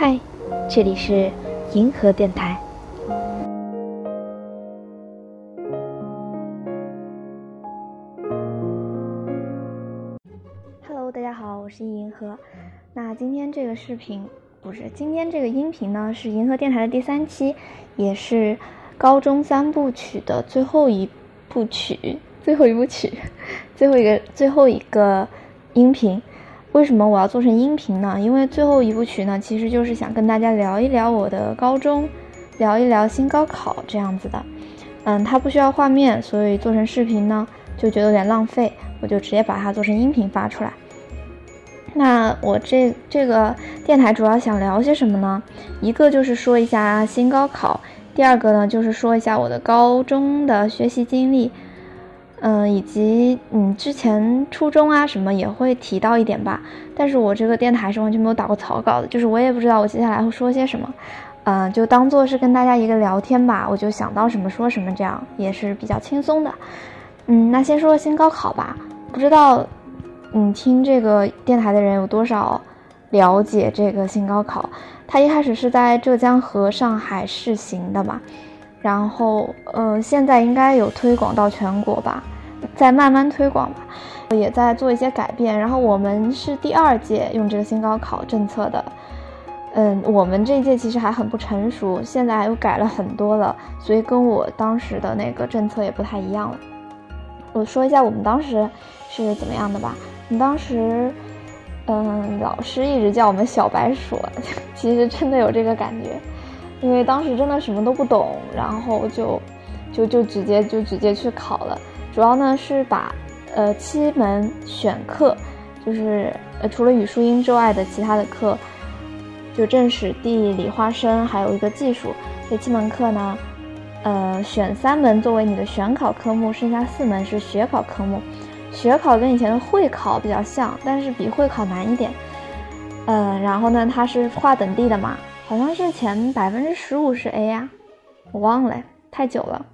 嗨，这里是银河电台。Hello，大家好，我是银河。那今天这个视频不是今天这个音频呢，是银河电台的第三期，也是高中三部曲的最后一部曲，最后一部曲，最后一个最后一个音频。为什么我要做成音频呢？因为最后一部曲呢，其实就是想跟大家聊一聊我的高中，聊一聊新高考这样子的。嗯，它不需要画面，所以做成视频呢就觉得有点浪费，我就直接把它做成音频发出来。那我这这个电台主要想聊些什么呢？一个就是说一下新高考，第二个呢就是说一下我的高中的学习经历。嗯，以及嗯，之前初中啊什么也会提到一点吧，但是我这个电台是完全没有打过草稿的，就是我也不知道我接下来会说些什么，嗯，就当做是跟大家一个聊天吧，我就想到什么说什么，这样也是比较轻松的。嗯，那先说新高考吧，不知道嗯听这个电台的人有多少了解这个新高考？它一开始是在浙江和上海试行的嘛。然后，嗯，现在应该有推广到全国吧，在慢慢推广吧，也在做一些改变。然后我们是第二届用这个新高考政策的，嗯，我们这一届其实还很不成熟，现在又改了很多了，所以跟我当时的那个政策也不太一样了。我说一下我们当时是怎么样的吧。我们当时，嗯，老师一直叫我们小白鼠，其实真的有这个感觉。因为当时真的什么都不懂，然后就，就就直接就直接去考了。主要呢是把，呃，七门选课，就是呃除了语数英之外的其他的课，就政史地理化生，还有一个技术这七门课呢，呃选三门作为你的选考科目，剩下四门是学考科目。学考跟以前的会考比较像，但是比会考难一点。嗯，然后呢它是划等地的嘛。好像是前百分之十五是 A 呀，我忘了，太久了。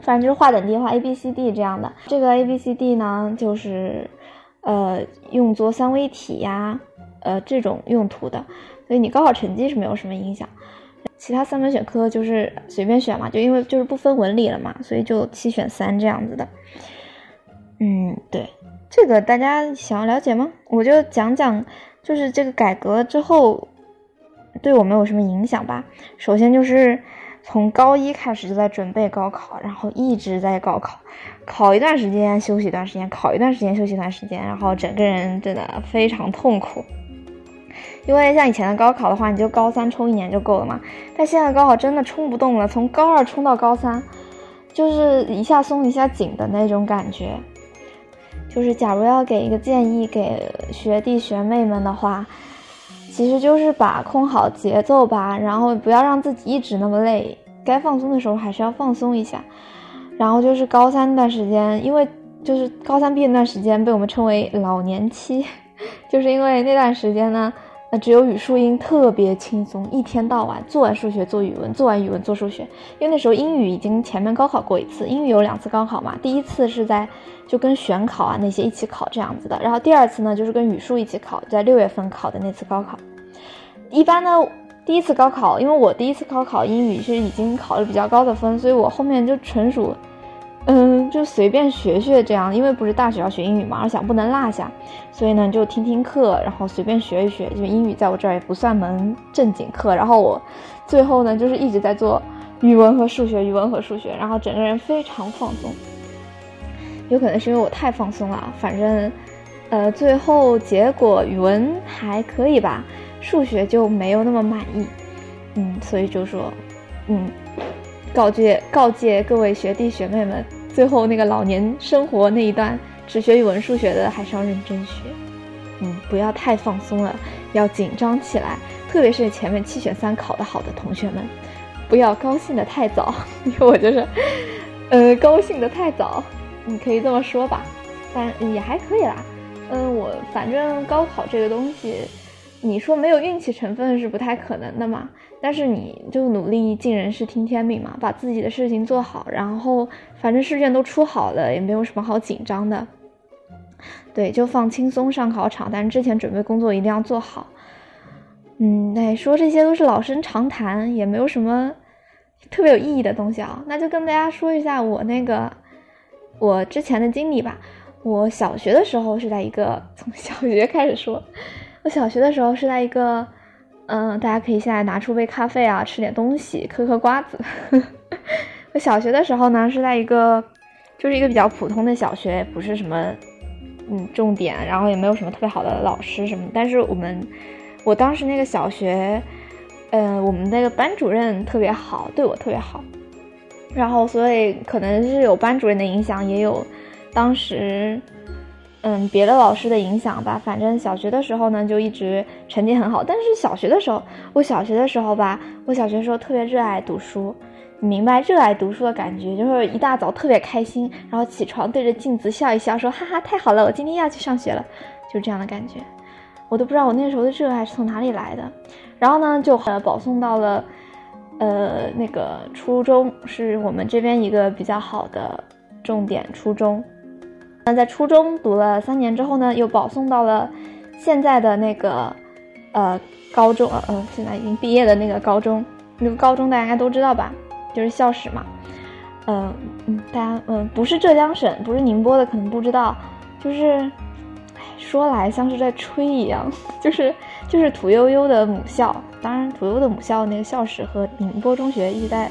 反正就是划等地画 A B C D 这样的。这个 A B C D 呢，就是呃用作三维体呀，呃这种用途的。所以你高考成绩是没有什么影响。其他三门选科就是随便选嘛，就因为就是不分文理了嘛，所以就七选三这样子的。嗯，对，这个大家想要了解吗？我就讲讲，就是这个改革之后。对我没有什么影响吧。首先就是从高一开始就在准备高考，然后一直在高考，考一段时间休息一段时间，考一段时间休息一段时间，然后整个人真的非常痛苦。因为像以前的高考的话，你就高三冲一年就够了嘛。但现在高考真的冲不动了，从高二冲到高三，就是一下松一下紧的那种感觉。就是假如要给一个建议给学弟学妹们的话。其实就是把控好节奏吧，然后不要让自己一直那么累，该放松的时候还是要放松一下。然后就是高三那段时间，因为就是高三毕业那段时间被我们称为老年期，就是因为那段时间呢。只有语数英特别轻松，一天到晚做完数学做语文，做完语文做数学。因为那时候英语已经前面高考过一次，英语有两次高考嘛。第一次是在就跟选考啊那些一起考这样子的，然后第二次呢就是跟语数一起考，在六月份考的那次高考。一般呢，第一次高考，因为我第一次高考英语是已经考了比较高的分，所以我后面就纯属。嗯，就随便学学这样，因为不是大学要学英语嘛，而想不能落下，所以呢就听听课，然后随便学一学。就英语在我这儿也不算门正经课，然后我最后呢就是一直在做语文和数学，语文和数学，然后整个人非常放松。有可能是因为我太放松了，反正呃最后结果语文还可以吧，数学就没有那么满意。嗯，所以就说，嗯。告诫告诫各位学弟学妹们，最后那个老年生活那一段，只学语文数学的还是要认真学，嗯，不要太放松了，要紧张起来。特别是前面七选三考得好的同学们，不要高兴得太早，因为我就是，呃，高兴得太早，你可以这么说吧，但也还可以啦。嗯，我反正高考这个东西。你说没有运气成分是不太可能的嘛？但是你就努力尽人事听天命嘛，把自己的事情做好，然后反正试卷都出好了，也没有什么好紧张的。对，就放轻松上考场，但是之前准备工作一定要做好。嗯，哎，说这些都是老生常谈，也没有什么特别有意义的东西啊。那就跟大家说一下我那个我之前的经历吧。我小学的时候是在一个从小学开始说，我小学的时候是在一个，嗯，大家可以现在拿出杯咖啡啊，吃点东西，嗑嗑瓜子。我小学的时候呢是在一个，就是一个比较普通的小学，不是什么，嗯，重点，然后也没有什么特别好的老师什么。但是我们，我当时那个小学，嗯，我们那个班主任特别好，对我特别好，然后所以可能是有班主任的影响，也有。当时，嗯，别的老师的影响吧，反正小学的时候呢，就一直成绩很好。但是小学的时候，我小学的时候吧，我小学时候特别热爱读书，明白热爱读书的感觉，就是一大早特别开心，然后起床对着镜子笑一笑，说哈哈太好了，我今天要去上学了，就这样的感觉。我都不知道我那时候的热爱是从哪里来的。然后呢，就保送到了，呃那个初中，是我们这边一个比较好的重点初中。那在初中读了三年之后呢，又保送到了现在的那个呃高中，呃呃，现在已经毕业的那个高中。那个高中大家应该都知道吧？就是校史嘛。嗯嗯，大家嗯不是浙江省，不是宁波的，可能不知道。就是，哎，说来像是在吹一样，就是就是土悠悠的母校。当然，土悠悠的母校那个校史和宁波中学一直在。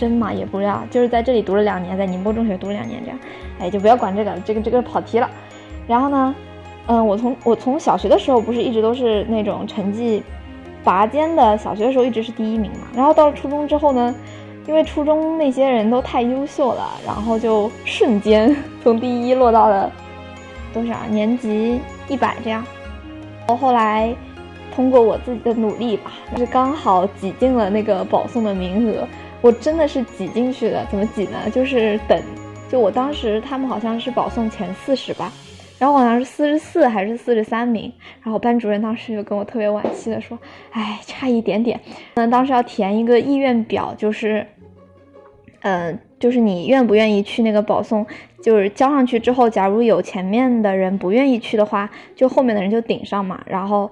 真嘛也不知道，就是在这里读了两年，在宁波中学读了两年，这样，哎，就不要管这个，这个这个跑题了。然后呢，嗯，我从我从小学的时候不是一直都是那种成绩拔尖的，小学的时候一直是第一名嘛。然后到了初中之后呢，因为初中那些人都太优秀了，然后就瞬间 从第一落到了多少年级一百这样。我后来通过我自己的努力吧，就是刚好挤进了那个保送的名额。我真的是挤进去的，怎么挤呢？就是等，就我当时他们好像是保送前四十吧，然后好像是四十四还是四十三名，然后班主任当时就跟我特别惋惜的说：“哎，差一点点。”嗯，当时要填一个意愿表，就是，嗯，就是你愿不愿意去那个保送，就是交上去之后，假如有前面的人不愿意去的话，就后面的人就顶上嘛，然后。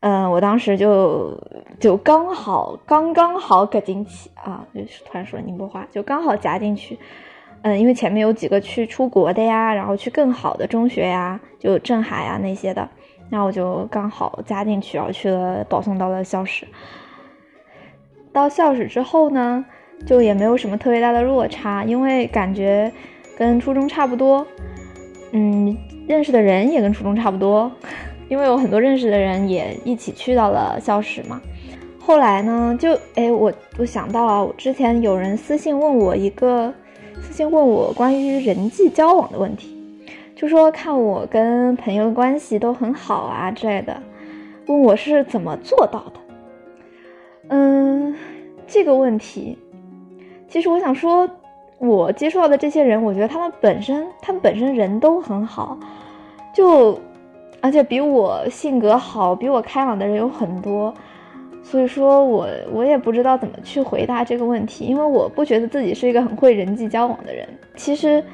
嗯，我当时就就刚好刚刚好搁进去啊，就是突然说宁波话，就刚好夹进去。嗯，因为前面有几个去出国的呀，然后去更好的中学呀，就镇海啊那些的，那我就刚好加进去，然后去了保送到了校史。到校史之后呢，就也没有什么特别大的落差，因为感觉跟初中差不多，嗯，认识的人也跟初中差不多。因为有很多认识的人也一起去到了校史嘛，后来呢，就哎，我我想到了，我之前有人私信问我一个，私信问我关于人际交往的问题，就说看我跟朋友的关系都很好啊之类的，问我是怎么做到的。嗯，这个问题，其实我想说，我接触到的这些人，我觉得他们本身，他们本身人都很好，就。而且比我性格好、比我开朗的人有很多，所以说我我也不知道怎么去回答这个问题，因为我不觉得自己是一个很会人际交往的人。其实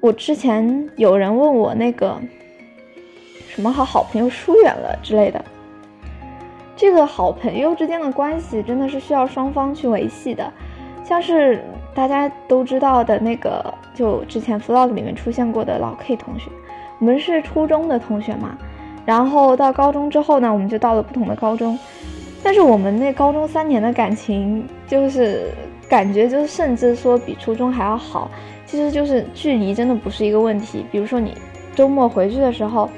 我之前有人问我那个什么和好朋友疏远了之类的，这个好朋友之间的关系真的是需要双方去维系的，像是大家都知道的那个，就之前 vlog 里面出现过的老 K 同学。我们是初中的同学嘛，然后到高中之后呢，我们就到了不同的高中。但是我们那高中三年的感情，就是感觉就是甚至说比初中还要好。其实就是距离真的不是一个问题。比如说你周末回去的时候，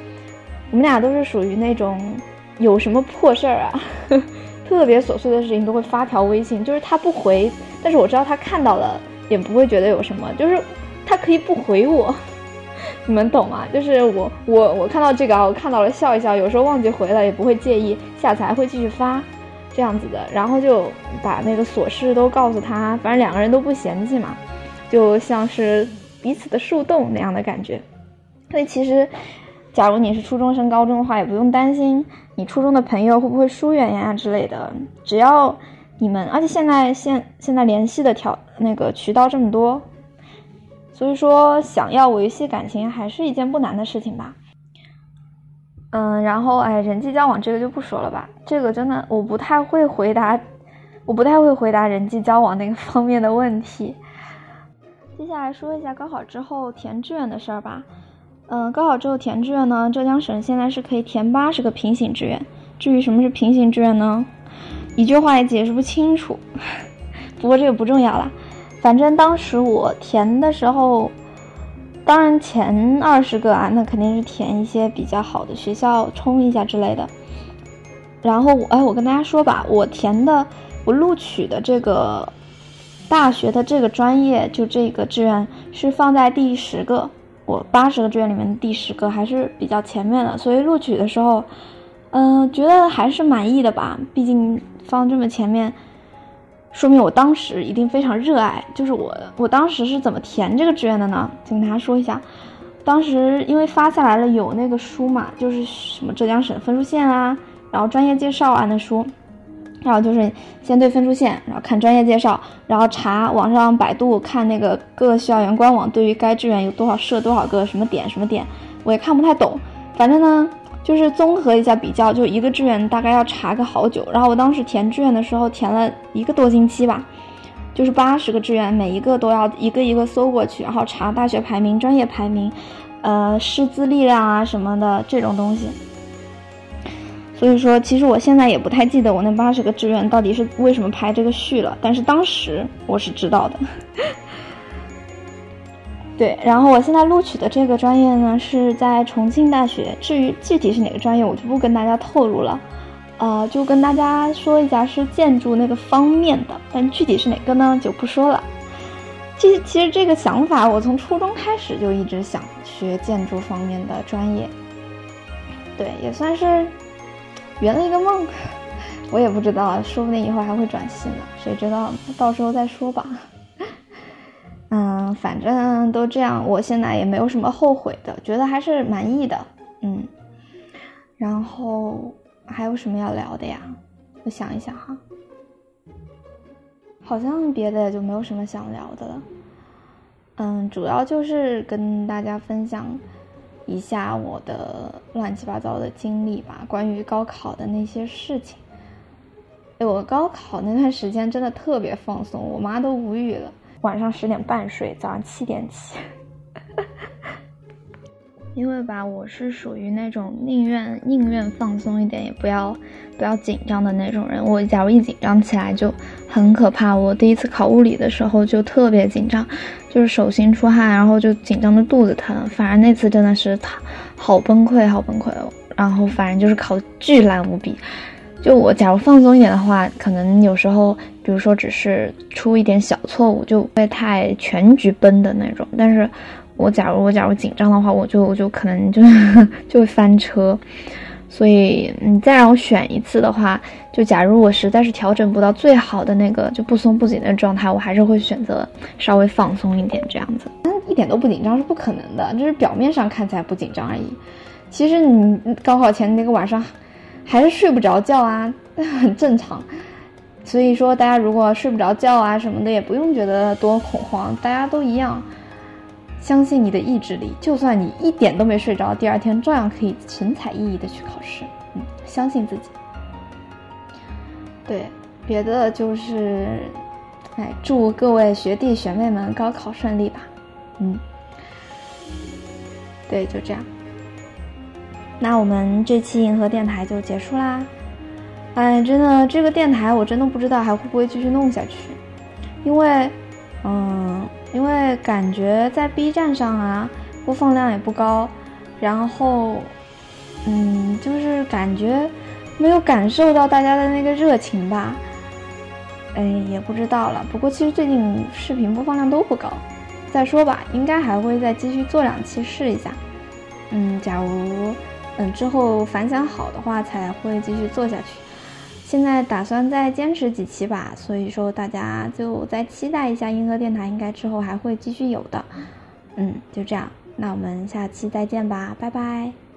我们俩都是属于那种有什么破事儿啊，特别琐碎的事情都会发条微信，就是他不回，但是我知道他看到了，也不会觉得有什么，就是他可以不回我。你们懂吗？就是我我我看到这个啊，我看到了笑一笑，有时候忘记回了也不会介意，下次还会继续发，这样子的，然后就把那个琐事都告诉他，反正两个人都不嫌弃嘛，就像是彼此的树洞那样的感觉。所以其实，假如你是初中升高中的话，也不用担心你初中的朋友会不会疏远呀之类的，只要你们，而且现在现现在联系的条那个渠道这么多。所以说，想要维系感情还是一件不难的事情吧。嗯，然后哎，人际交往这个就不说了吧，这个真的我不太会回答，我不太会回答人际交往那个 方面的问题。接下来说一下高考之后填志愿的事儿吧。嗯，高考之后填志愿呢，浙江省现在是可以填八十个平行志愿。至于什么是平行志愿呢？一句话也解释不清楚。不过这个不重要了，反正当时我填的时候。当然，前二十个啊，那肯定是填一些比较好的学校冲一下之类的。然后我，哎，我跟大家说吧，我填的，我录取的这个大学的这个专业，就这个志愿是放在第十个，我八十个志愿里面第十个，还是比较前面的。所以录取的时候，嗯，觉得还是满意的吧，毕竟放这么前面。说明我当时一定非常热爱。就是我，我当时是怎么填这个志愿的呢？跟大家说一下，当时因为发下来了有那个书嘛，就是什么浙江省分数线啊，然后专业介绍啊那书，然后就是先对分数线，然后看专业介绍，然后查网上百度看那个各校园官网对于该志愿有多少设多少个什么点什么点，我也看不太懂，反正呢。就是综合一下比较，就一个志愿大概要查个好久。然后我当时填志愿的时候填了一个多星期吧，就是八十个志愿，每一个都要一个一个搜过去，然后查大学排名、专业排名，呃，师资力量啊什么的这种东西。所以说，其实我现在也不太记得我那八十个志愿到底是为什么排这个序了，但是当时我是知道的。对，然后我现在录取的这个专业呢，是在重庆大学。至于具体是哪个专业，我就不跟大家透露了，呃，就跟大家说一下是建筑那个方面的，但具体是哪个呢，就不说了。其实，其实这个想法，我从初中开始就一直想学建筑方面的专业。对，也算是圆了一个梦。我也不知道，说不定以后还会转系呢，谁知道？到时候再说吧。反正都这样，我现在也没有什么后悔的，觉得还是满意的。嗯，然后还有什么要聊的呀？我想一想哈，好像别的也就没有什么想聊的了。嗯，主要就是跟大家分享一下我的乱七八糟的经历吧，关于高考的那些事情。哎，我高考那段时间真的特别放松，我妈都无语了。晚上十点半睡，早上七点起。因为吧，我是属于那种宁愿宁愿放松一点，也不要不要紧张的那种人。我假如一紧张起来就很可怕。我第一次考物理的时候就特别紧张，就是手心出汗，然后就紧张的肚子疼。反正那次真的是好崩溃，好崩溃哦。然后反正就是考巨烂无比。就我假如放松一点的话，可能有时候，比如说只是出一点小错误，就不会太全局崩的那种。但是，我假如我假如紧张的话，我就我就可能就 就会翻车。所以你再让我选一次的话，就假如我实在是调整不到最好的那个就不松不紧的状态，我还是会选择稍微放松一点这样子。嗯，一点都不紧张是不可能的，就是表面上看起来不紧张而已。其实你高考前那个晚上。还是睡不着觉啊，很正常。所以说，大家如果睡不着觉啊什么的，也不用觉得多恐慌，大家都一样。相信你的意志力，就算你一点都没睡着，第二天照样可以神采奕奕的去考试。嗯，相信自己。对，别的就是，哎，祝各位学弟学妹们高考顺利吧。嗯，对，就这样。那我们这期银河电台就结束啦。哎，真的，这个电台我真的不知道还会不会继续弄下去，因为，嗯，因为感觉在 B 站上啊，播放量也不高，然后，嗯，就是感觉没有感受到大家的那个热情吧。哎，也不知道了。不过其实最近视频播放量都不高。再说吧，应该还会再继续做两期试一下。嗯，假如。嗯之后反响好的话，才会继续做下去。现在打算再坚持几期吧，所以说大家就再期待一下银河电台，应该之后还会继续有的。嗯，就这样，那我们下期再见吧，拜拜。